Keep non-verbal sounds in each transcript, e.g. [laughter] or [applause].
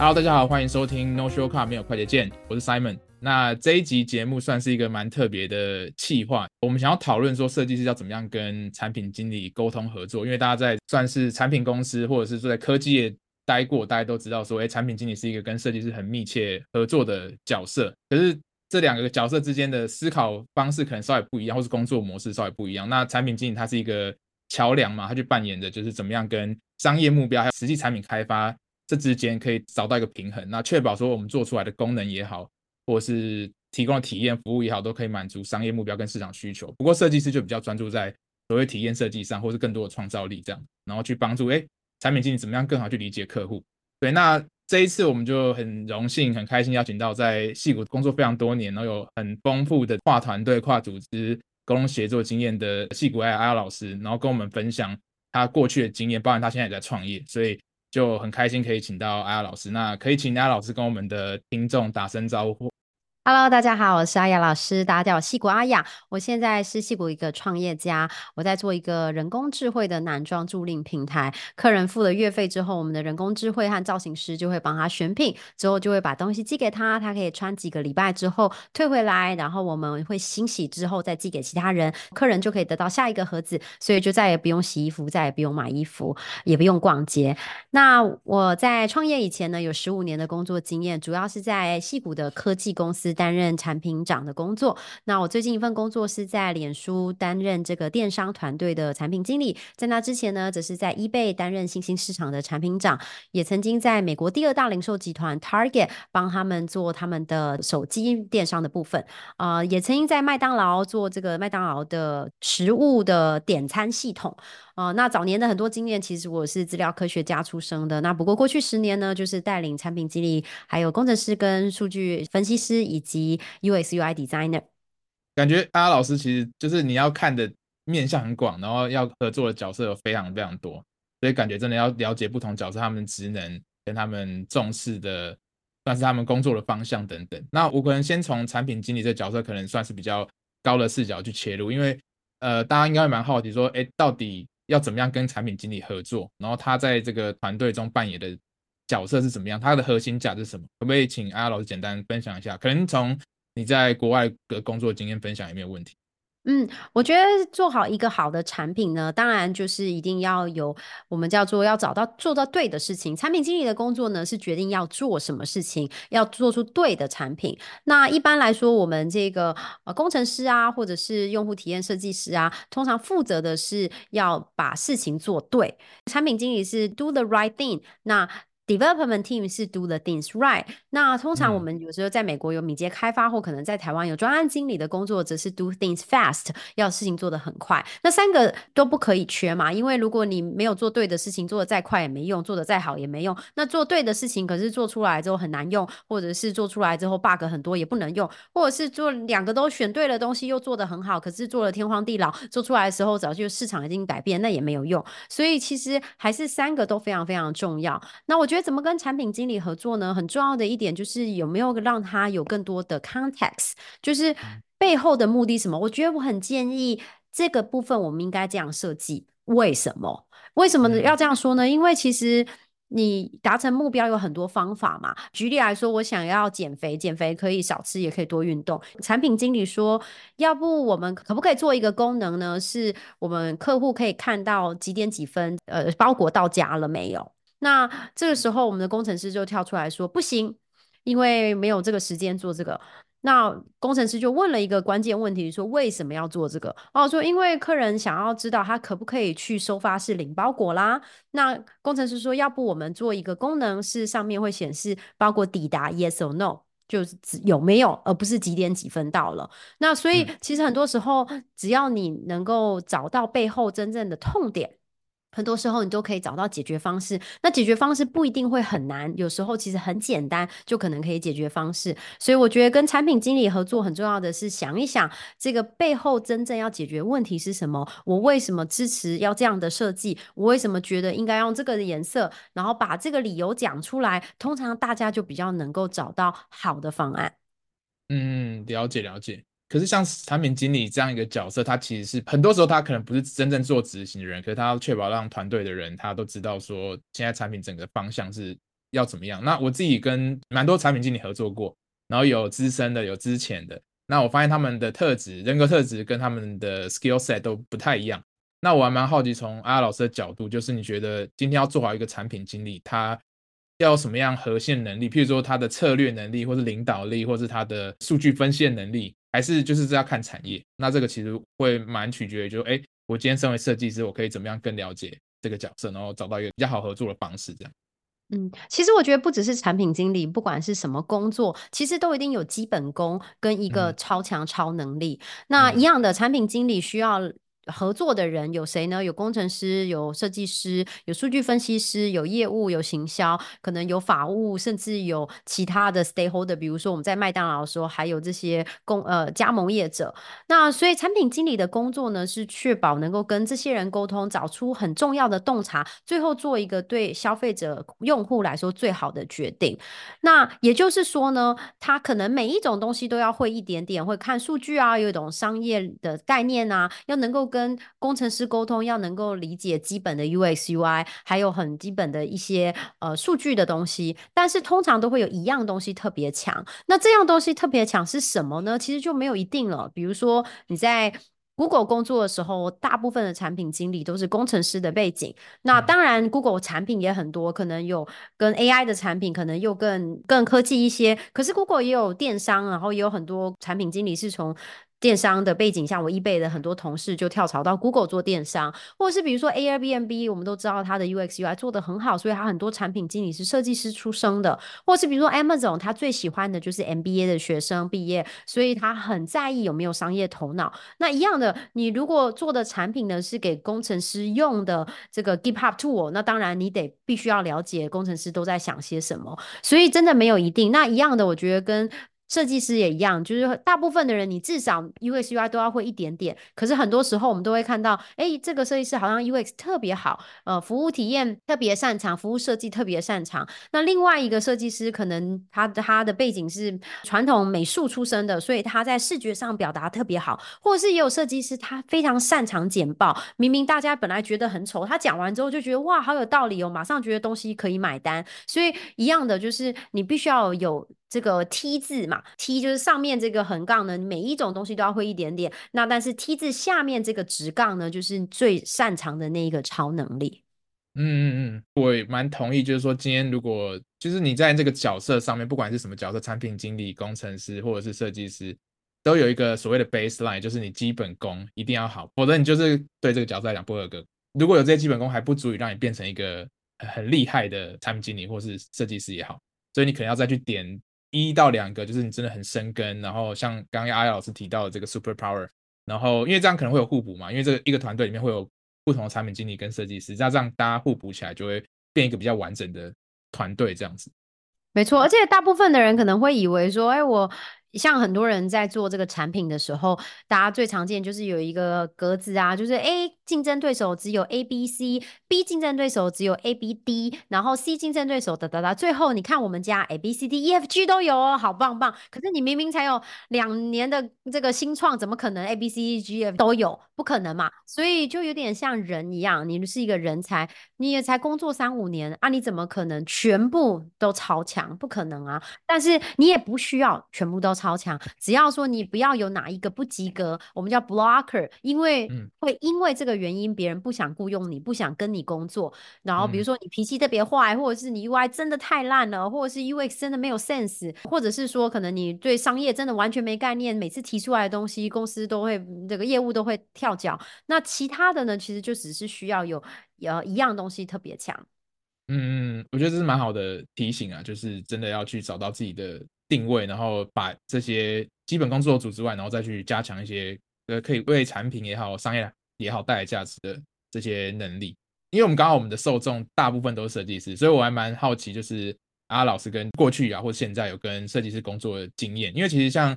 Hello，大家好，欢迎收听 No Shortcut 没有快捷键，我是 Simon。那这一集节目算是一个蛮特别的企划，我们想要讨论说设计师要怎么样跟产品经理沟通合作，因为大家在算是产品公司或者是说在科技业待过，大家都知道说，哎，产品经理是一个跟设计师很密切合作的角色。可是这两个角色之间的思考方式可能稍微不一样，或是工作模式稍微不一样。那产品经理他是一个桥梁嘛，他去扮演的就是怎么样跟商业目标还有实际产品开发。这之间可以找到一个平衡，那确保说我们做出来的功能也好，或是提供的体验服务也好，都可以满足商业目标跟市场需求。不过设计师就比较专注在所谓体验设计上，或是更多的创造力这样，然后去帮助哎产品经理怎么样更好去理解客户。对，那这一次我们就很荣幸、很开心邀请到在戏谷工作非常多年，然后有很丰富的跨团队、跨组织沟通协作经验的戏谷 AYA 老师，然后跟我们分享他过去的经验，包含他现在也在创业，所以。就很开心可以请到阿 R 老师，那可以请阿 R 老师跟我们的听众打声招呼。Hello，大家好，我是阿雅老师，大家叫我戏谷阿雅。我现在是戏谷一个创业家，我在做一个人工智慧的男装租赁平台。客人付了月费之后，我们的人工智慧和造型师就会帮他选品，之后就会把东西寄给他，他可以穿几个礼拜之后退回来，然后我们会清洗之后再寄给其他人，客人就可以得到下一个盒子，所以就再也不用洗衣服，再也不用买衣服，也不用逛街。那我在创业以前呢，有十五年的工作经验，主要是在戏谷的科技公司。担任产品长的工作。那我最近一份工作是在脸书担任这个电商团队的产品经理。在那之前呢，则是在 eBay 担任新兴市场的产品长，也曾经在美国第二大零售集团 Target 帮他们做他们的手机电商的部分。啊、也曾经在麦当劳做这个麦当劳的食物的点餐系统。啊、那早年的很多经验，其实我是资料科学家出生的。那不过过去十年呢，就是带领产品经理、还有工程师跟数据分析师以及 UX UI designer。感觉 AYA 老师其实就是你要看的面向很广，然后要合作的角色有非常非常多，所以感觉真的要了解不同角色他们职能跟他们重视的，算是他们工作的方向等等。那我可能先从产品经理这角色，可能算是比较高的视角去切入，因为呃，大家应该会蛮好奇说，哎，到底。要怎么样跟产品经理合作？然后他在这个团队中扮演的角色是怎么样？他的核心价值是什么？可不可以请阿老师简单分享一下？可能从你在国外的工作经验分享也没有问题。嗯，我觉得做好一个好的产品呢，当然就是一定要有我们叫做要找到做到对的事情。产品经理的工作呢，是决定要做什么事情，要做出对的产品。那一般来说，我们这个呃工程师啊，或者是用户体验设计师啊，通常负责的是要把事情做对。产品经理是 do the right thing。那 Development team 是 do the things right。那通常我们有时候在美国有敏捷开发，或可能在台湾有专案经理的工作，则是 do things fast，要事情做得很快。那三个都不可以缺嘛，因为如果你没有做对的事情，做得再快也没用，做得再好也没用。那做对的事情，可是做出来之后很难用，或者是做出来之后 bug 很多也不能用，或者是做两个都选对了东西又做得很好，可是做了天荒地老，做出来的时候早就市场已经改变，那也没有用。所以其实还是三个都非常非常重要。那我觉得。怎么跟产品经理合作呢？很重要的一点就是有没有让他有更多的 context，就是背后的目的什么？我觉得我很建议这个部分我们应该这样设计。为什么？为什么要这样说呢？因为其实你达成目标有很多方法嘛。举例来说，我想要减肥，减肥可以少吃，也可以多运动。产品经理说，要不我们可不可以做一个功能呢？是我们客户可以看到几点几分，呃，包裹到家了没有？那这个时候，我们的工程师就跳出来说：“不行，因为没有这个时间做这个。”那工程师就问了一个关键问题，说：“为什么要做这个？”哦，说因为客人想要知道他可不可以去收发室领包裹啦。那工程师说：“要不我们做一个功能，是上面会显示包裹抵达，yes or no，就是有没有，而不是几点几分到了。”那所以其实很多时候，只要你能够找到背后真正的痛点。很多时候你都可以找到解决方式，那解决方式不一定会很难，有时候其实很简单，就可能可以解决方式。所以我觉得跟产品经理合作很重要的是想一想，这个背后真正要解决问题是什么？我为什么支持要这样的设计？我为什么觉得应该用这个的颜色？然后把这个理由讲出来，通常大家就比较能够找到好的方案。嗯，了解了解。可是像产品经理这样一个角色，他其实是很多时候他可能不是真正做执行的人，可是他要确保让团队的人他都知道说现在产品整个方向是要怎么样。那我自己跟蛮多产品经理合作过，然后有资深的，有之前的。那我发现他们的特质、人格特质跟他们的 skill set 都不太一样。那我还蛮好奇，从阿老师的角度，就是你觉得今天要做好一个产品经理，他要什么样核心能力？譬如说他的策略能力，或是领导力，或是他的数据分析能力，还是就是这要看产业？那这个其实会蛮取决于，就是哎，我今天身为设计师，我可以怎么样更了解这个角色，然后找到一个比较好合作的方式，这样。嗯，其实我觉得不只是产品经理，不管是什么工作，其实都一定有基本功跟一个超强超能力。嗯、那一样的产品经理需要。合作的人有谁呢？有工程师，有设计师，有数据分析师，有业务，有行销，可能有法务，甚至有其他的 stakeholder。比如说我们在麦当劳的时候，还有这些工呃加盟业者。那所以产品经理的工作呢，是确保能够跟这些人沟通，找出很重要的洞察，最后做一个对消费者用户来说最好的决定。那也就是说呢，他可能每一种东西都要会一点点，会看数据啊，有一种商业的概念啊，要能够跟工程师沟通，要能够理解基本的 UX、UI，还有很基本的一些呃数据的东西。但是通常都会有一样东西特别强。那这样东西特别强是什么呢？其实就没有一定了。比如说你在 Google 工作的时候，大部分的产品经理都是工程师的背景。那当然，Google 产品也很多，可能有跟 AI 的产品，可能又更更科技一些。可是 Google 也有电商，然后也有很多产品经理是从电商的背景，像我 eBay 的很多同事就跳槽到 Google 做电商，或者是比如说 Airbnb，我们都知道它的 UX UI 做得很好，所以它很多产品经理是设计师出身的，或是比如说 Amazon，他最喜欢的就是 MBA 的学生毕业，所以他很在意有没有商业头脑。那一样的，你如果做的产品呢是给工程师用的这个 GitHub Tool，那当然你得必须要了解工程师都在想些什么，所以真的没有一定。那一样的，我觉得跟设计师也一样，就是大部分的人，你至少 UX UI 都要会一点点。可是很多时候，我们都会看到，哎，这个设计师好像 UX 特别好，呃，服务体验特别擅长，服务设计特别擅长。那另外一个设计师，可能他他的背景是传统美术出身的，所以他在视觉上表达特别好。或者是也有设计师，他非常擅长简报，明明大家本来觉得很丑，他讲完之后就觉得哇，好有道理哦，马上觉得东西可以买单。所以一样的，就是你必须要有。这个 T 字嘛，T 就是上面这个横杠呢，每一种东西都要会一点点。那但是 T 字下面这个直杠呢，就是最擅长的那一个超能力。嗯嗯嗯，我也蛮同意，就是说今天如果就是你在这个角色上面，不管是什么角色，产品经理、工程师或者是设计师，都有一个所谓的 baseline，就是你基本功一定要好，否则你就是对这个角色来讲不合格。如果有这些基本功还不足以让你变成一个很厉害的产品经理或是设计师也好，所以你可能要再去点。一到两个就是你真的很生根，然后像刚刚阿雅老师提到的这个 super power，然后因为这样可能会有互补嘛，因为这个一个团队里面会有不同的产品经理跟设计师，那这样大家互补起来就会变一个比较完整的团队这样子。没错，而且大部分的人可能会以为说，哎，我。像很多人在做这个产品的时候，大家最常见就是有一个格子啊，就是 A 竞争对手只有 A B C，B 竞争对手只有 A B D，然后 C 竞争对手哒哒哒，最后你看我们家 A B C D E F G 都有哦，好棒棒。可是你明明才有两年的这个新创，怎么可能 A B C D G F 都有？不可能嘛。所以就有点像人一样，你是一个人才，你也才工作三五年啊，你怎么可能全部都超强？不可能啊。但是你也不需要全部都。超强，只要说你不要有哪一个不及格，我们叫 blocker，因为会因为这个原因，别人不想雇佣你，不想跟你工作。然后比如说你脾气特别坏，或者是你 UI 真的太烂了，或者是 UX 真的没有 sense，或者是说可能你对商业真的完全没概念，每次提出来的东西公司都会这个业务都会跳脚。那其他的呢，其实就只是需要有呃一样东西特别强。嗯嗯，我觉得这是蛮好的提醒啊，就是真的要去找到自己的。定位，然后把这些基本工作组之外，然后再去加强一些呃，可以为产品也好、商业也好带来价值的这些能力。因为我们刚好我们的受众大部分都是设计师，所以我还蛮好奇，就是阿老师跟过去啊或现在有跟设计师工作的经验。因为其实像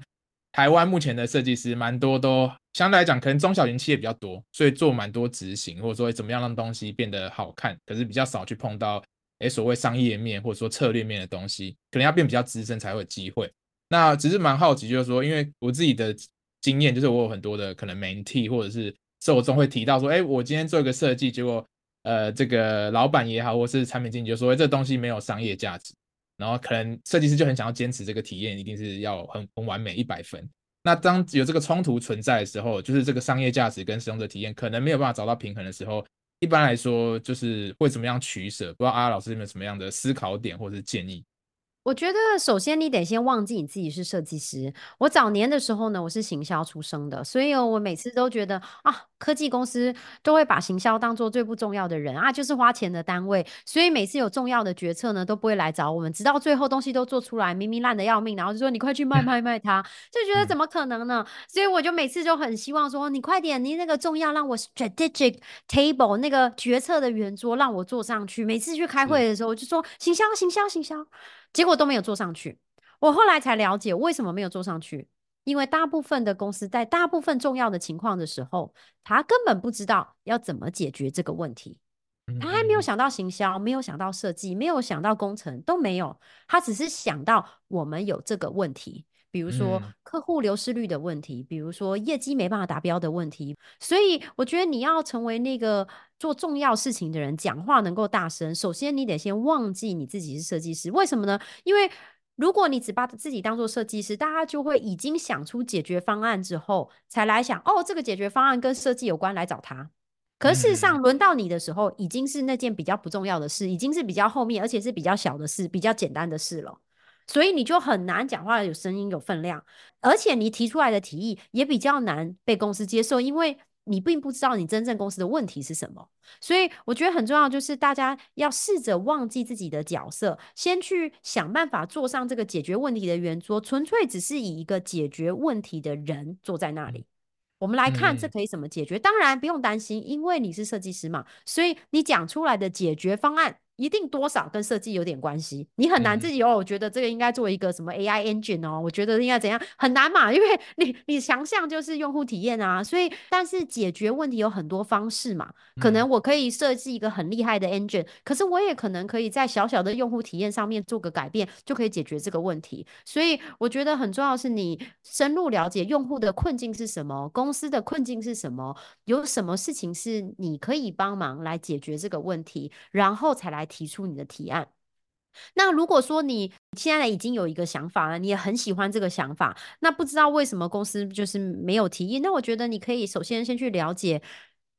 台湾目前的设计师蛮多，都相对来讲可能中小型企业比较多，所以做蛮多执行，或者说怎么样让东西变得好看，可是比较少去碰到。诶，所谓商业面或者说策略面的东西，可能要变比较资深才会有机会。那只是蛮好奇，就是说，因为我自己的经验，就是我有很多的可能 mentee 或者是受众会提到说，诶，我今天做一个设计，结果呃，这个老板也好，或是产品经理就说，这东西没有商业价值，然后可能设计师就很想要坚持这个体验一定是要很很完美一百分。那当有这个冲突存在的时候，就是这个商业价值跟使用者体验可能没有办法找到平衡的时候，一般来说就是会怎么样取舍？不知道阿老师有没有什么样的思考点或者是建议？我觉得首先你得先忘记你自己是设计师。我早年的时候呢，我是行销出身的，所以我每次都觉得啊，科技公司都会把行销当做最不重要的人啊，就是花钱的单位，所以每次有重要的决策呢，都不会来找我们，直到最后东西都做出来，明明烂的要命，然后就说你快去卖卖卖它，就觉得怎么可能呢？所以我就每次就很希望说，你快点，你那个重要让我 strategic table 那个决策的圆桌让我坐上去。每次去开会的时候，我就说行销，行销，行销。结果都没有做上去，我后来才了解为什么没有做上去，因为大部分的公司在大部分重要的情况的时候，他根本不知道要怎么解决这个问题，他还没有想到行销，没有想到设计，没有想到工程，都没有，他只是想到我们有这个问题。比如说客户流失率的问题，比如说业绩没办法达标的问题，所以我觉得你要成为那个做重要事情的人，讲话能够大声。首先，你得先忘记你自己是设计师，为什么呢？因为如果你只把自己当做设计师，大家就会已经想出解决方案之后，才来想哦，这个解决方案跟设计有关，来找他。可事实上，轮到你的时候，已经是那件比较不重要的事，已经是比较后面，而且是比较小的事，比较简单的事了。所以你就很难讲话有声音有分量，而且你提出来的提议也比较难被公司接受，因为你并不知道你真正公司的问题是什么。所以我觉得很重要，就是大家要试着忘记自己的角色，先去想办法坐上这个解决问题的圆桌，纯粹只是以一个解决问题的人坐在那里。我们来看这可以怎么解决。当然不用担心，因为你是设计师嘛，所以你讲出来的解决方案。一定多少跟设计有点关系，你很难自己哦。我觉得这个应该做一个什么 AI engine 哦，我觉得应该怎样，很难嘛，因为你你强项就是用户体验啊，所以但是解决问题有很多方式嘛，可能我可以设计一个很厉害的 engine，可是我也可能可以在小小的用户体验上面做个改变，就可以解决这个问题。所以我觉得很重要是你深入了解用户的困境是什么，公司的困境是什么，有什么事情是你可以帮忙来解决这个问题，然后才来。提出你的提案。那如果说你现在已经有一个想法了，你也很喜欢这个想法，那不知道为什么公司就是没有提议？那我觉得你可以首先先去了解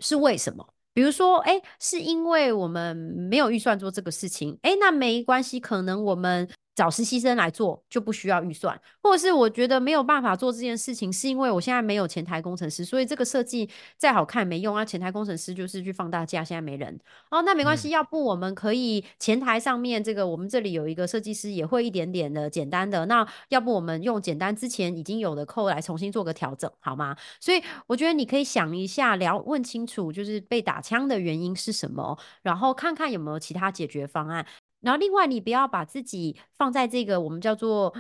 是为什么。比如说，哎，是因为我们没有预算做这个事情。哎，那没关系，可能我们。找实习生来做就不需要预算，或者是我觉得没有办法做这件事情，是因为我现在没有前台工程师，所以这个设计再好看没用啊。前台工程师就是去放大假，现在没人哦，那没关系，要不我们可以前台上面这个，我们这里有一个设计师也会一点点的简单的，那要不我们用简单之前已经有的 code 来重新做个调整好吗？所以我觉得你可以想一下，聊问清楚就是被打枪的原因是什么，然后看看有没有其他解决方案。然后，另外，你不要把自己放在这个我们叫做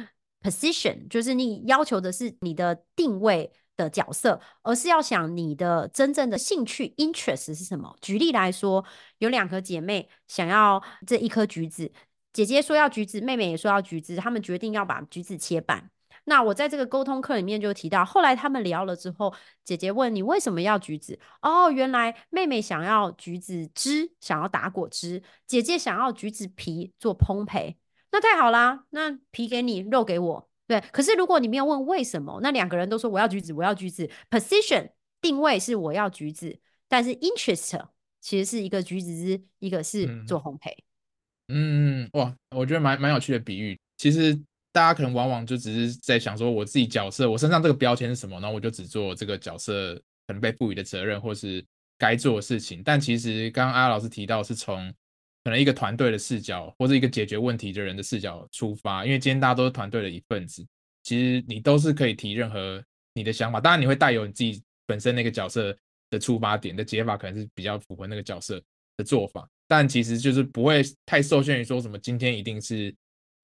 position，就是你要求的是你的定位的角色，而是要想你的真正的兴趣 interest 是什么。举例来说，有两个姐妹想要这一颗橘子，姐姐说要橘子，妹妹也说要橘子，她们决定要把橘子切半。那我在这个沟通课里面就提到，后来他们聊了之后，姐姐问你为什么要橘子？哦，原来妹妹想要橘子汁，想要打果汁；姐姐想要橘子皮做烘焙。那太好啦，那皮给你，肉给我。对，可是如果你没有问为什么，那两个人都说我要橘子，我要橘子。Position 定位是我要橘子，但是 interest 其实是一个橘子汁，一个是做烘焙。嗯，嗯，哇，我觉得蛮蛮有趣的比喻，其实。大家可能往往就只是在想说，我自己角色，我身上这个标签是什么，然后我就只做这个角色可能被赋予的责任或是该做的事情。但其实刚刚阿老师提到，是从可能一个团队的视角，或者一个解决问题的人的视角出发。因为今天大家都是团队的一份子，其实你都是可以提任何你的想法。当然你会带有你自己本身那个角色的出发点的解法，可能是比较符合那个角色的做法。但其实就是不会太受限于说什么今天一定是。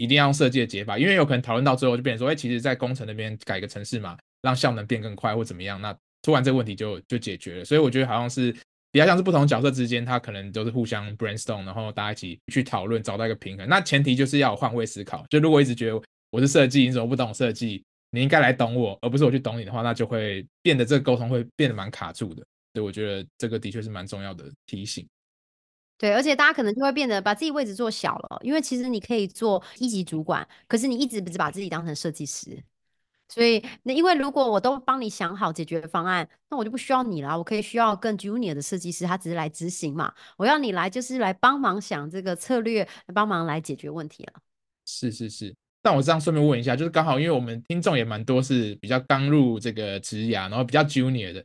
一定要用设计的解法，因为有可能讨论到最后就变成说，哎，其实，在工程那边改个程式嘛，让效能变更快或怎么样，那突然这个问题就就解决了。所以我觉得好像是比较像是不同角色之间，他可能都是互相 brainstorm，然后大家一起去讨论，找到一个平衡。那前提就是要换位思考。就如果一直觉得我是设计，你怎么不懂设计？你应该来懂我，而不是我去懂你的话，那就会变得这个沟通会变得蛮卡住的。所以我觉得这个的确是蛮重要的提醒。对，而且大家可能就会变得把自己位置做小了，因为其实你可以做一级主管，可是你一直不是把自己当成设计师。所以，那因为如果我都帮你想好解决方案，那我就不需要你了。我可以需要更 junior 的设计师，他只是来执行嘛。我要你来就是来帮忙想这个策略，帮忙来解决问题了。是是是，但我这样顺便问一下，就是刚好因为我们听众也蛮多是比较刚入这个职涯，然后比较 junior 的，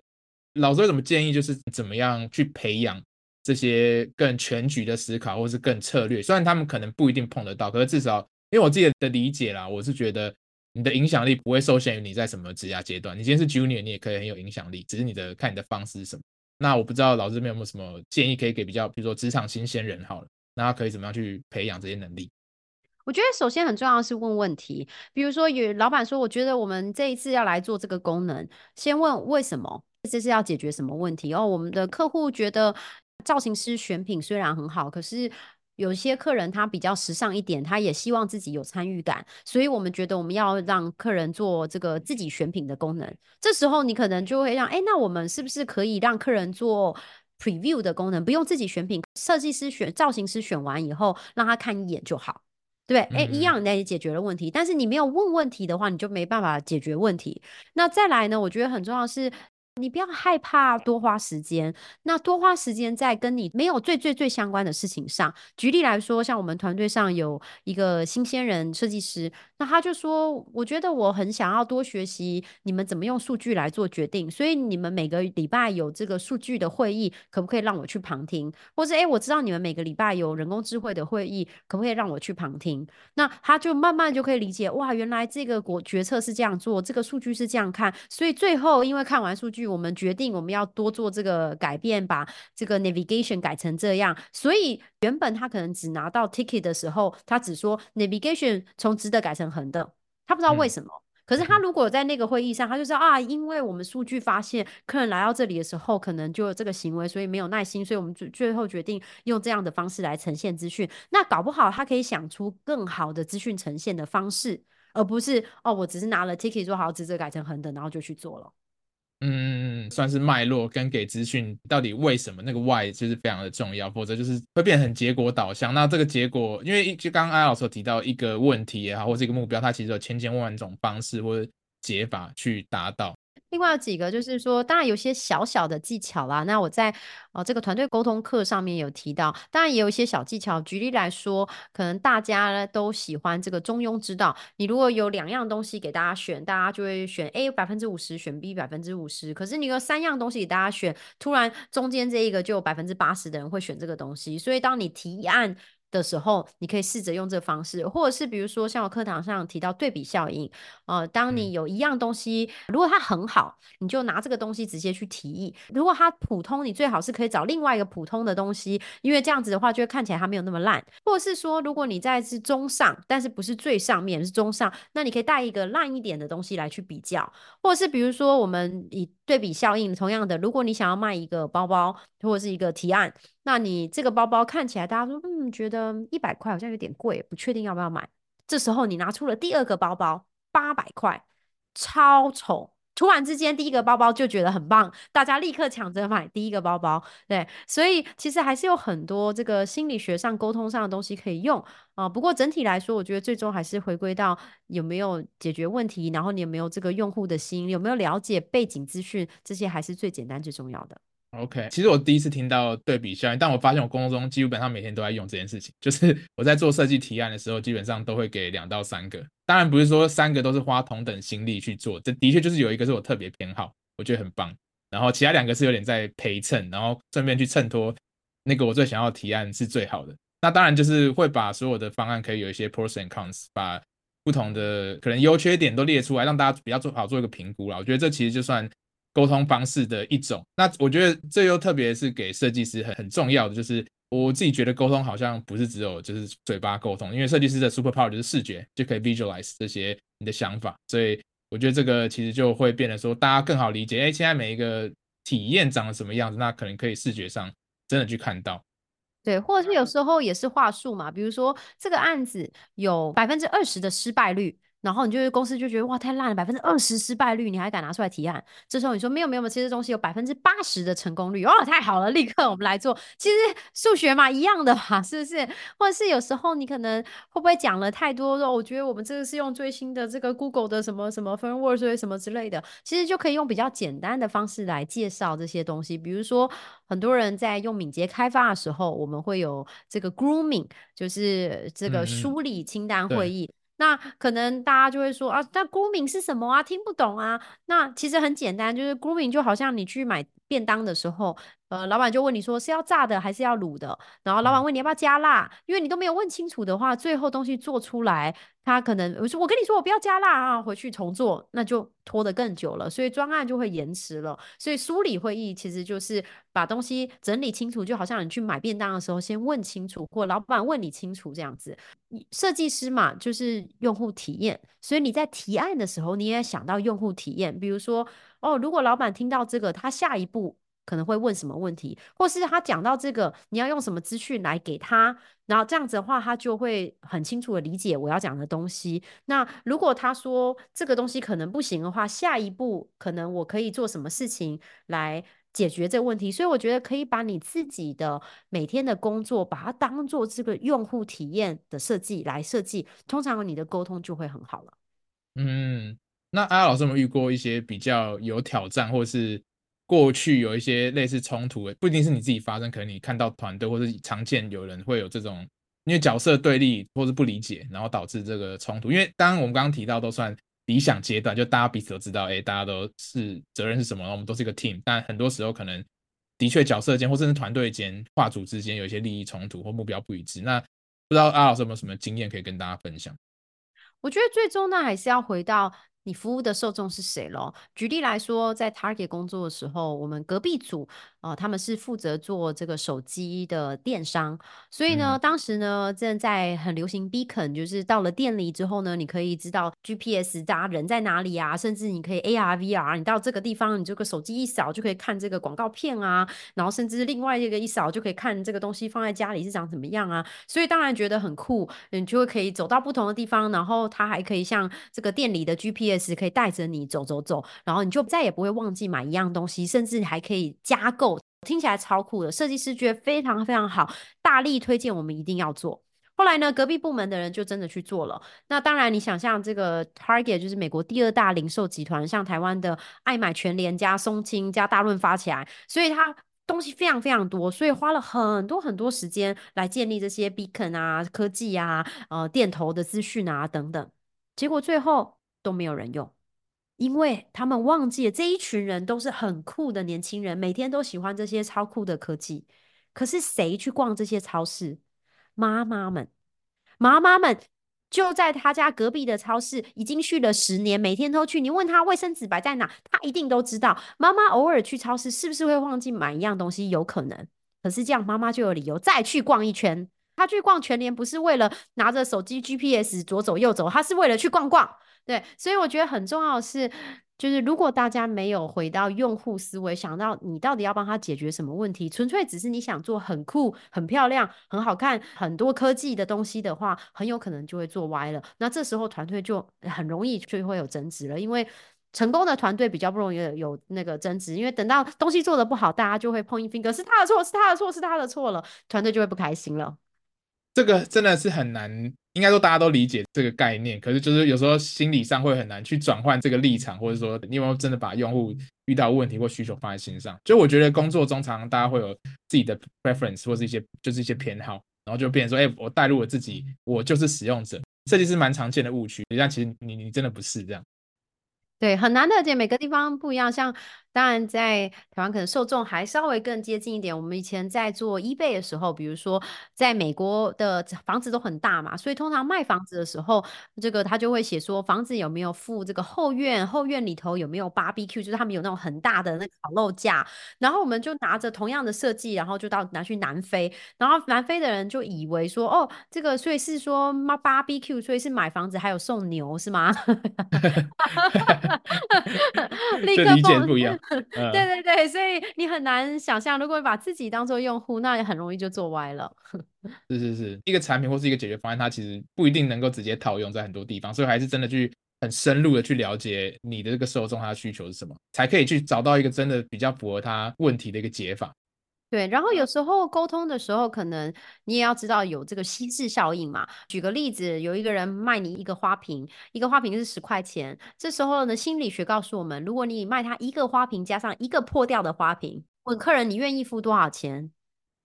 老师有什么建议？就是怎么样去培养这些更全局的思考，或是更策略？虽然他们可能不一定碰得到，可是至少因为我自己的理解啦，我是觉得。你的影响力不会受限于你在什么职涯阶段。你今天是 junior，你也可以很有影响力，只是你的看你的方式是什么。那我不知道老师这边有没有什么建议可以给比较，比如说职场新鲜人好了，那他可以怎么样去培养这些能力？我觉得首先很重要的是问问题，比如说有老板说，我觉得我们这一次要来做这个功能，先问为什么，这是要解决什么问题？哦，我们的客户觉得造型师选品虽然很好，可是。有些客人他比较时尚一点，他也希望自己有参与感，所以我们觉得我们要让客人做这个自己选品的功能。这时候你可能就会让，哎，那我们是不是可以让客人做 preview 的功能，不用自己选品，设计师选、造型师选完以后，让他看一眼就好，对？哎，一样那也解决了问题。但是你没有问问题的话，你就没办法解决问题。那再来呢？我觉得很重要的是。你不要害怕多花时间，那多花时间在跟你没有最最最相关的事情上。举例来说，像我们团队上有一个新鲜人设计师，那他就说：“我觉得我很想要多学习你们怎么用数据来做决定，所以你们每个礼拜有这个数据的会议，可不可以让我去旁听？或者诶，我知道你们每个礼拜有人工智慧的会议，可不可以让我去旁听？那他就慢慢就可以理解，哇，原来这个国决策是这样做，这个数据是这样看，所以最后因为看完数据。我们决定我们要多做这个改变，把这个 navigation 改成这样。所以原本他可能只拿到 ticket 的时候，他只说 navigation 从直的改成横的，他不知道为什么。嗯、可是他如果在那个会议上，他就说啊，因为我们数据发现客人来到这里的时候，可能就有这个行为，所以没有耐心，所以我们最最后决定用这样的方式来呈现资讯。那搞不好他可以想出更好的资讯呈现的方式，而不是哦，我只是拿了 ticket 说好直着改成横的，然后就去做了。嗯，算是脉络跟给资讯，到底为什么那个 why 就是非常的重要，否则就是会变成结果导向。那这个结果，因为就刚刚艾老师有提到一个问题也好，或是一个目标，它其实有千千万万种方式或者解法去达到。另外有几个就是说，当然有些小小的技巧啦。那我在呃这个团队沟通课上面有提到，当然也有一些小技巧。举例来说，可能大家呢都喜欢这个中庸之道。你如果有两样东西给大家选，大家就会选 A 百分之五十，选 B 百分之五十。可是你有三样东西给大家选，突然中间这一个就有百分之八十的人会选这个东西。所以当你提案的时候，你可以试着用这个方式，或者是比如说像我课堂上提到对比效应，呃，当你有一样东西，如果它很好，你就拿这个东西直接去提议；如果它普通，你最好是可以找另外一个普通的东西，因为这样子的话就会看起来它没有那么烂。或者是说，如果你在是中上，但是不是最上面，是中上，那你可以带一个烂一点的东西来去比较，或者是比如说我们以对比效应，同样的，如果你想要卖一个包包或者是一个提案。那你这个包包看起来，大家说，嗯，觉得一百块好像有点贵，不确定要不要买。这时候你拿出了第二个包包，八百块，超丑。突然之间，第一个包包就觉得很棒，大家立刻抢着买第一个包包。对，所以其实还是有很多这个心理学上、沟通上的东西可以用啊。不过整体来说，我觉得最终还是回归到有没有解决问题，然后你有没有这个用户的心，有没有了解背景资讯，这些还是最简单最重要的。OK，其实我第一次听到对比效应，但我发现我工作中基本上每天都在用这件事情。[laughs] 就是我在做设计提案的时候，基本上都会给两到三个。当然不是说三个都是花同等心力去做，这的确就是有一个是我特别偏好，我觉得很棒。然后其他两个是有点在陪衬，然后顺便去衬托那个我最想要的提案是最好的。那当然就是会把所有的方案可以有一些 pros and cons，把不同的可能优缺点都列出来，让大家比较做好做一个评估啦。我觉得这其实就算。沟通方式的一种，那我觉得这又特别是给设计师很很重要的，就是我自己觉得沟通好像不是只有就是嘴巴沟通，因为设计师的 super power 就是视觉，就可以 visualize 这些你的想法，所以我觉得这个其实就会变得说大家更好理解，哎，现在每一个体验长得什么样子，那可能可以视觉上真的去看到。对，或者是有时候也是话术嘛，比如说这个案子有百分之二十的失败率。然后你就公司就觉得哇太烂了，百分之二十失败率，你还敢拿出来提案？这时候你说没有没有没有，其实东西有百分之八十的成功率，哦太好了，立刻我们来做。其实数学嘛一样的嘛，是不是？或者是有时候你可能会不会讲了太多？说我觉得我们这个是用最新的这个 Google 的什么什么 framework 什么之类的，其实就可以用比较简单的方式来介绍这些东西。比如说很多人在用敏捷开发的时候，我们会有这个 grooming，就是这个梳理清单会议。嗯那可能大家就会说啊，那 grooming 是什么啊？听不懂啊。那其实很简单，就是 grooming 就好像你去买便当的时候，呃，老板就问你说是要炸的还是要卤的，然后老板问你要不要加辣，因为你都没有问清楚的话，最后东西做出来。他可能我说我跟你说我不要加辣啊，回去重做，那就拖得更久了，所以专案就会延迟了。所以梳理会议其实就是把东西整理清楚，就好像你去买便当的时候先问清楚，或老板问你清楚这样子。设计师嘛，就是用户体验，所以你在提案的时候，你也想到用户体验，比如说哦，如果老板听到这个，他下一步。可能会问什么问题，或是他讲到这个，你要用什么资讯来给他，然后这样子的话，他就会很清楚的理解我要讲的东西。那如果他说这个东西可能不行的话，下一步可能我可以做什么事情来解决这个问题？所以我觉得可以把你自己的每天的工作，把它当做这个用户体验的设计来设计，通常你的沟通就会很好了。嗯，那阿老师有没有遇过一些比较有挑战，或是？过去有一些类似冲突的，不一定是你自己发生，可能你看到团队或是常见有人会有这种，因为角色对立或是不理解，然后导致这个冲突。因为当然我们刚刚提到都算理想阶段，就大家彼此都知道，哎，大家都是责任是什么，我们都是一个 team。但很多时候可能的确角色间或甚至团队间、跨组之间有一些利益冲突或目标不一致。那不知道阿老师有没有什么经验可以跟大家分享？我觉得最终呢，还是要回到。你服务的受众是谁咯？举例来说，在 Target 工作的时候，我们隔壁组、呃，他们是负责做这个手机的电商，所以呢，嗯、当时呢正在很流行 Beacon，就是到了店里之后呢，你可以知道 GPS 大家人在哪里啊，甚至你可以 AR、VR，你到这个地方，你这个手机一扫就可以看这个广告片啊，然后甚至另外一个一扫就可以看这个东西放在家里是长怎么样啊，所以当然觉得很酷，你就会可以走到不同的地方，然后它还可以像这个店里的 GPS。可以带着你走走走，然后你就再也不会忘记买一样东西，甚至还可以加购，听起来超酷的。设计师觉得非常非常好，大力推荐，我们一定要做。后来呢，隔壁部门的人就真的去做了。那当然，你想象这个 Target 就是美国第二大零售集团，像台湾的爱买全联加松青加大润发起来，所以它东西非常非常多，所以花了很多很多时间来建立这些 Beacon 啊、科技啊、呃店头的资讯啊等等，结果最后。都没有人用，因为他们忘记了这一群人都是很酷的年轻人，每天都喜欢这些超酷的科技。可是谁去逛这些超市？妈妈们，妈妈们就在他家隔壁的超市，已经去了十年，每天都去。你问他卫生纸摆在哪，他一定都知道。妈妈偶尔去超市，是不是会忘记买一样东西？有可能。可是这样，妈妈就有理由再去逛一圈。他去逛全年，不是为了拿着手机 GPS 左走右走，他是为了去逛逛。对，所以我觉得很重要的是，就是如果大家没有回到用户思维，想到你到底要帮他解决什么问题，纯粹只是你想做很酷、很漂亮、很好看、很多科技的东西的话，很有可能就会做歪了。那这时候团队就很容易就会有争执了，因为成功的团队比较不容易有那个争执，因为等到东西做得不好，大家就会碰一 finger，是他的错，是他的错，是他的错了，团队就会不开心了。这个真的是很难。应该说大家都理解这个概念，可是就是有时候心理上会很难去转换这个立场，或者说你有没有真的把用户遇到问题或需求放在心上？就我觉得工作中常常大家会有自己的 preference 或是一些就是一些偏好，然后就变成说，哎，我带入了自己，我就是使用者，这就是蛮常见的误区。但其实你你真的不是这样。对，很难的，而且每个地方不一样。像当然在台湾可能受众还稍微更接近一点。我们以前在做 eBay 的时候，比如说在美国的房子都很大嘛，所以通常卖房子的时候，这个他就会写说房子有没有附这个后院，后院里头有没有 barbecue，就是他们有那种很大的那个烤肉架。然后我们就拿着同样的设计，然后就到拿去南非，然后南非的人就以为说，哦，这个所以是说 barbecue，所以是买房子还有送牛是吗？[laughs] 立刻理解不一样，[laughs] 对对对，所以你很难想象，如果把自己当做用户，那也很容易就做歪了。[laughs] 是是是，一个产品或是一个解决方案，它其实不一定能够直接套用在很多地方，所以还是真的去很深入的去了解你的这个受众他的需求是什么，才可以去找到一个真的比较符合他问题的一个解法。对，然后有时候沟通的时候，可能你也要知道有这个稀释效应嘛。举个例子，有一个人卖你一个花瓶，一个花瓶是十块钱，这时候呢，心理学告诉我们，如果你卖他一个花瓶加上一个破掉的花瓶，问客人你愿意付多少钱？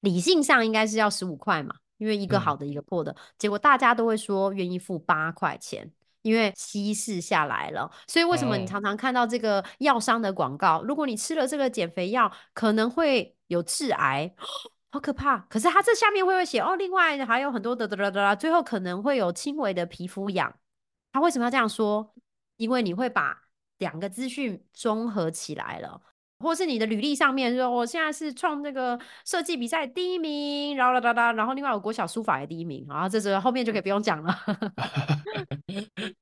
理性上应该是要十五块嘛，因为一个好的一个破的，嗯、结果大家都会说愿意付八块钱。因为稀释下来了，所以为什么你常常看到这个药商的广告？Oh. 如果你吃了这个减肥药，可能会有致癌，好可怕！可是它这下面会不会写哦？另外还有很多的哒哒哒，最后可能会有轻微的皮肤痒。他为什么要这样说？因为你会把两个资讯综合起来了。或是你的履历上面说，我现在是创这个设计比赛第一名，然后哒哒，然后另外有国小书法也第一名，然后这是后面就可以不用讲了。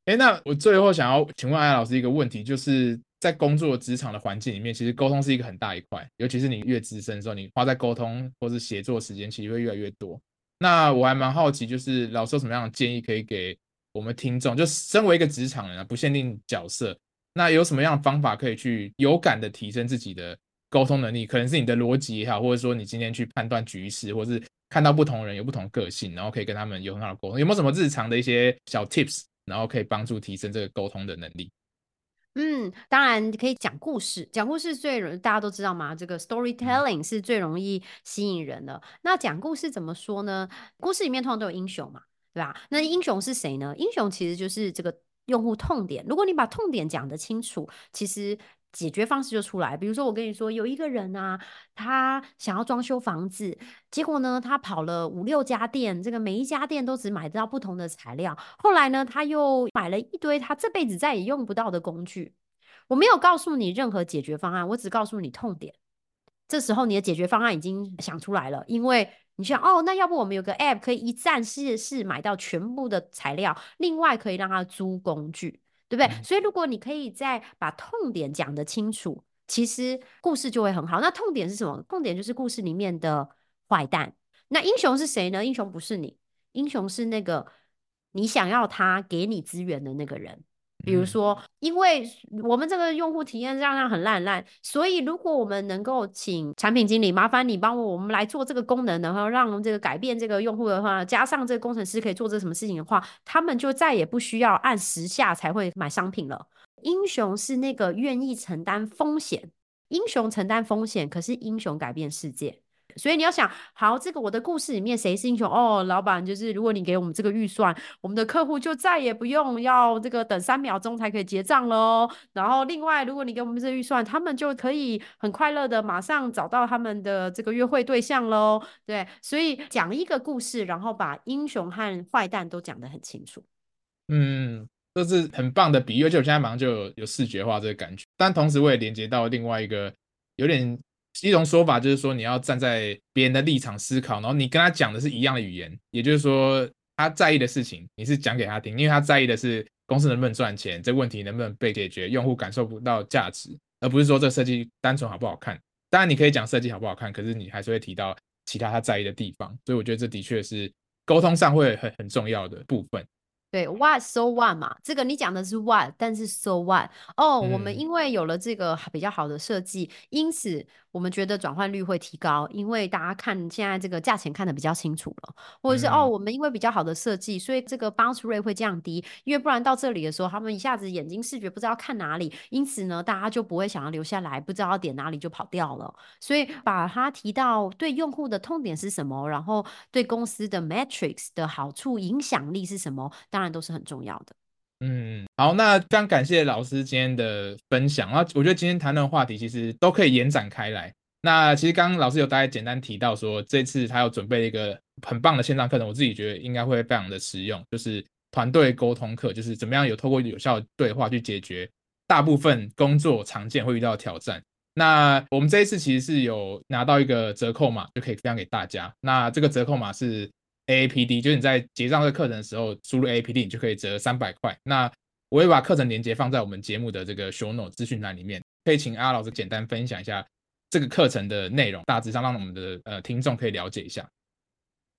哎、欸，那我最后想要请问艾老师一个问题，就是在工作职场的环境里面，其实沟通是一个很大一块，尤其是你越资深的时候，你花在沟通或是协作时间其实会越来越多。那我还蛮好奇，就是老师有什么样的建议可以给我们听众？就身为一个职场人啊，不限定角色。那有什么样的方法可以去有感的提升自己的沟通能力？可能是你的逻辑也好，或者说你今天去判断局势，或者是看到不同人有不同个性，然后可以跟他们有很好的沟通。有没有什么日常的一些小 tips，然后可以帮助提升这个沟通的能力？嗯，当然可以讲故事，讲故事最容易，大家都知道嘛，这个 storytelling 是最容易吸引人的。那讲故事怎么说呢？故事里面通常都有英雄嘛，对吧？那英雄是谁呢？英雄其实就是这个。用户痛点，如果你把痛点讲得清楚，其实解决方式就出来。比如说，我跟你说，有一个人啊，他想要装修房子，结果呢，他跑了五六家店，这个每一家店都只买到不同的材料。后来呢，他又买了一堆他这辈子再也用不到的工具。我没有告诉你任何解决方案，我只告诉你痛点。这时候你的解决方案已经想出来了，因为。你想哦，那要不我们有个 app 可以一站式式买到全部的材料，另外可以让他租工具，对不对？嗯。所以如果你可以再把痛点讲得清楚，其实故事就会很好。那痛点是什么？痛点就是故事里面的坏蛋。那英雄是谁呢？英雄不是你，英雄是那个你想要他给你资源的那个人。比如说，因为我们这个用户体验这样很烂烂，所以如果我们能够请产品经理，麻烦你帮我，我们来做这个功能，然后让这个改变这个用户的话，加上这个工程师可以做这什么事情的话，他们就再也不需要按时下才会买商品了。英雄是那个愿意承担风险，英雄承担风险，可是英雄改变世界。所以你要想，好，这个我的故事里面谁是英雄？哦，老板就是，如果你给我们这个预算，我们的客户就再也不用要这个等三秒钟才可以结账喽。然后另外，如果你给我们这个预算，他们就可以很快乐的马上找到他们的这个约会对象喽。对，所以讲一个故事，然后把英雄和坏蛋都讲得很清楚。嗯，这是很棒的比喻，而且我现在马上就有有视觉化这个感觉。但同时我也连接到另外一个有点。一种说法就是说，你要站在别人的立场思考，然后你跟他讲的是一样的语言，也就是说，他在意的事情你是讲给他听，因为他在意的是公司能不能赚钱，这个问题能不能被解决，用户感受不到价值，而不是说这个设计单纯好不好看。当然，你可以讲设计好不好看，可是你还是会提到其他他在意的地方，所以我觉得这的确是沟通上会很很重要的部分。对，what so what 嘛，这个你讲的是 what，但是 so what 哦，我们因为有了这个比较好的设计，因此。我们觉得转换率会提高，因为大家看现在这个价钱看得比较清楚了，或者是、嗯、哦，我们因为比较好的设计，所以这个 bounce rate 会降低，因为不然到这里的时候，他们一下子眼睛视觉不知道看哪里，因此呢，大家就不会想要留下来，不知道点哪里就跑掉了。所以把它提到对用户的痛点是什么，然后对公司的 metrics 的好处、影响力是什么，当然都是很重要的。嗯，好，那非常感谢老师今天的分享。啊我觉得今天谈论的话题其实都可以延展开来。那其实刚刚老师有大概简单提到说，这次他有准备一个很棒的线上课程，我自己觉得应该会非常的实用，就是团队沟通课，就是怎么样有透过有效的对话去解决大部分工作常见会遇到的挑战。那我们这一次其实是有拿到一个折扣码，就可以分享给大家。那这个折扣码是。AAPD 就是你在结账这个课程的时候输入 AAPD，你就可以折三百块。那我会把课程链接放在我们节目的这个 show note 资讯栏里面，可以请阿老师简单分享一下这个课程的内容，大致上让我们的呃听众可以了解一下。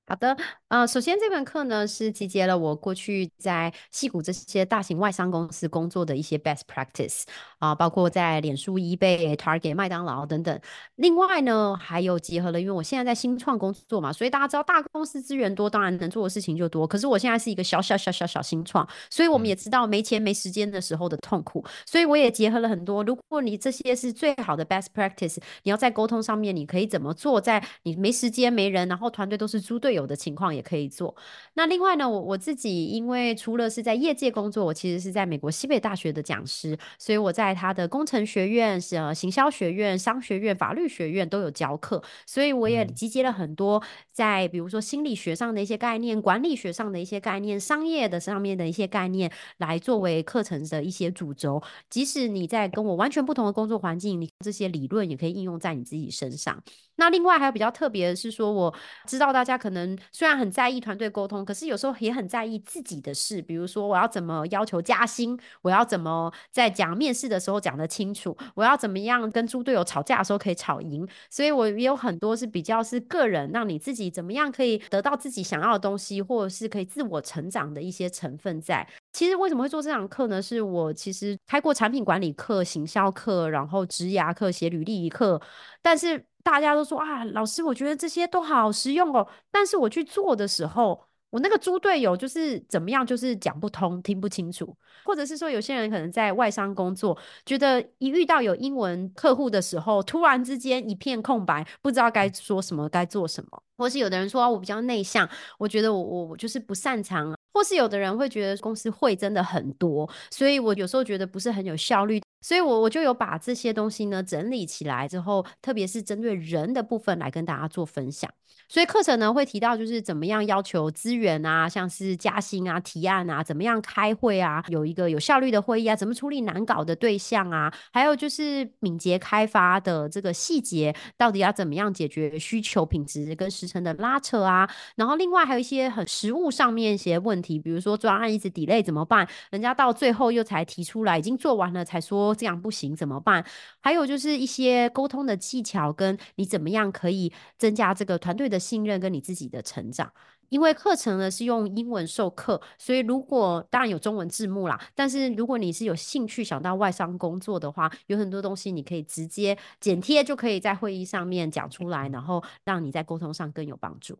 好的，呃，首先这门课呢是集结了我过去在戏谷这些大型外商公司工作的一些 best practice 啊、呃，包括在脸书、eBay、Target、麦当劳等等。另外呢，还有结合了，因为我现在在新创工作嘛，所以大家知道大公司资源多，当然能做的事情就多。可是我现在是一个小小小小小新创，所以我们也知道没钱没时间的时候的痛苦，所以我也结合了很多。如果你这些是最好的 best practice，你要在沟通上面你可以怎么做？在你没时间没人，然后团队都是猪队友。有的情况也可以做。那另外呢，我我自己因为除了是在业界工作，我其实是在美国西北大学的讲师，所以我在他的工程学院、行销学院、商学院、法律学院都有教课，所以我也集结了很多在比如说心理学上的一些概念、管理学上的一些概念、商业的上面的一些概念，来作为课程的一些主轴。即使你在跟我完全不同的工作环境，你这些理论也可以应用在你自己身上。那另外还有比较特别的是说，我知道大家可能。虽然很在意团队沟通，可是有时候也很在意自己的事。比如说，我要怎么要求加薪？我要怎么在讲面试的时候讲得清楚？我要怎么样跟猪队友吵架的时候可以吵赢？所以我也有很多是比较是个人，让你自己怎么样可以得到自己想要的东西，或者是可以自我成长的一些成分在。其实为什么会做这堂课呢？是我其实开过产品管理课、行销课，然后职涯课、写履历课，但是。大家都说啊，老师，我觉得这些都好实用哦。但是我去做的时候，我那个猪队友就是怎么样，就是讲不通、听不清楚，或者是说有些人可能在外商工作，觉得一遇到有英文客户的时候，突然之间一片空白，不知道该说什么、该做什么。或是有的人说我比较内向，我觉得我我我就是不擅长。或是有的人会觉得公司会真的很多，所以我有时候觉得不是很有效率。所以，我我就有把这些东西呢整理起来之后，特别是针对人的部分来跟大家做分享。所以课程呢会提到，就是怎么样要求资源啊，像是加薪啊、提案啊，怎么样开会啊，有一个有效率的会议啊，怎么处理难搞的对象啊，还有就是敏捷开发的这个细节，到底要怎么样解决需求品质跟时程的拉扯啊。然后另外还有一些很实务上面一些问题，比如说专案一直 delay 怎么办？人家到最后又才提出来，已经做完了才说。这样不行怎么办？还有就是一些沟通的技巧，跟你怎么样可以增加这个团队的信任，跟你自己的成长。因为课程呢是用英文授课，所以如果当然有中文字幕啦，但是如果你是有兴趣想到外商工作的话，有很多东西你可以直接剪贴，就可以在会议上面讲出来，然后让你在沟通上更有帮助。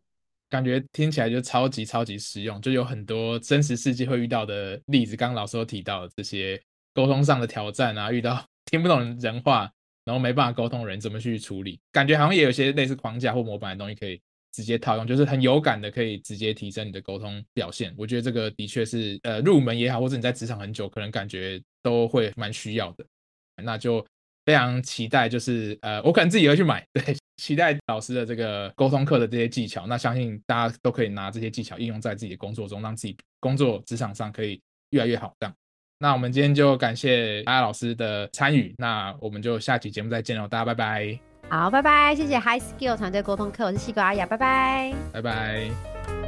感觉听起来就超级超级实用，就有很多真实世界会遇到的例子。刚刚老师都提到的这些。沟通上的挑战啊，遇到 [laughs] 听不懂人话，然后没办法沟通的人怎么去处理？感觉好像也有些类似框架或模板的东西可以直接套用，就是很有感的，可以直接提升你的沟通表现。我觉得这个的确是呃入门也好，或者你在职场很久，可能感觉都会蛮需要的。那就非常期待，就是呃我可能自己会去买，[laughs] 对，期待老师的这个沟通课的这些技巧。那相信大家都可以拿这些技巧应用在自己的工作中，让自己工作职场上可以越来越好。这样。那我们今天就感谢阿雅老师的参与，那我们就下期节目再见喽，大家拜拜。好，拜拜，谢谢 High Skill 团队沟通课，我是西瓜阿雅，拜拜，拜拜。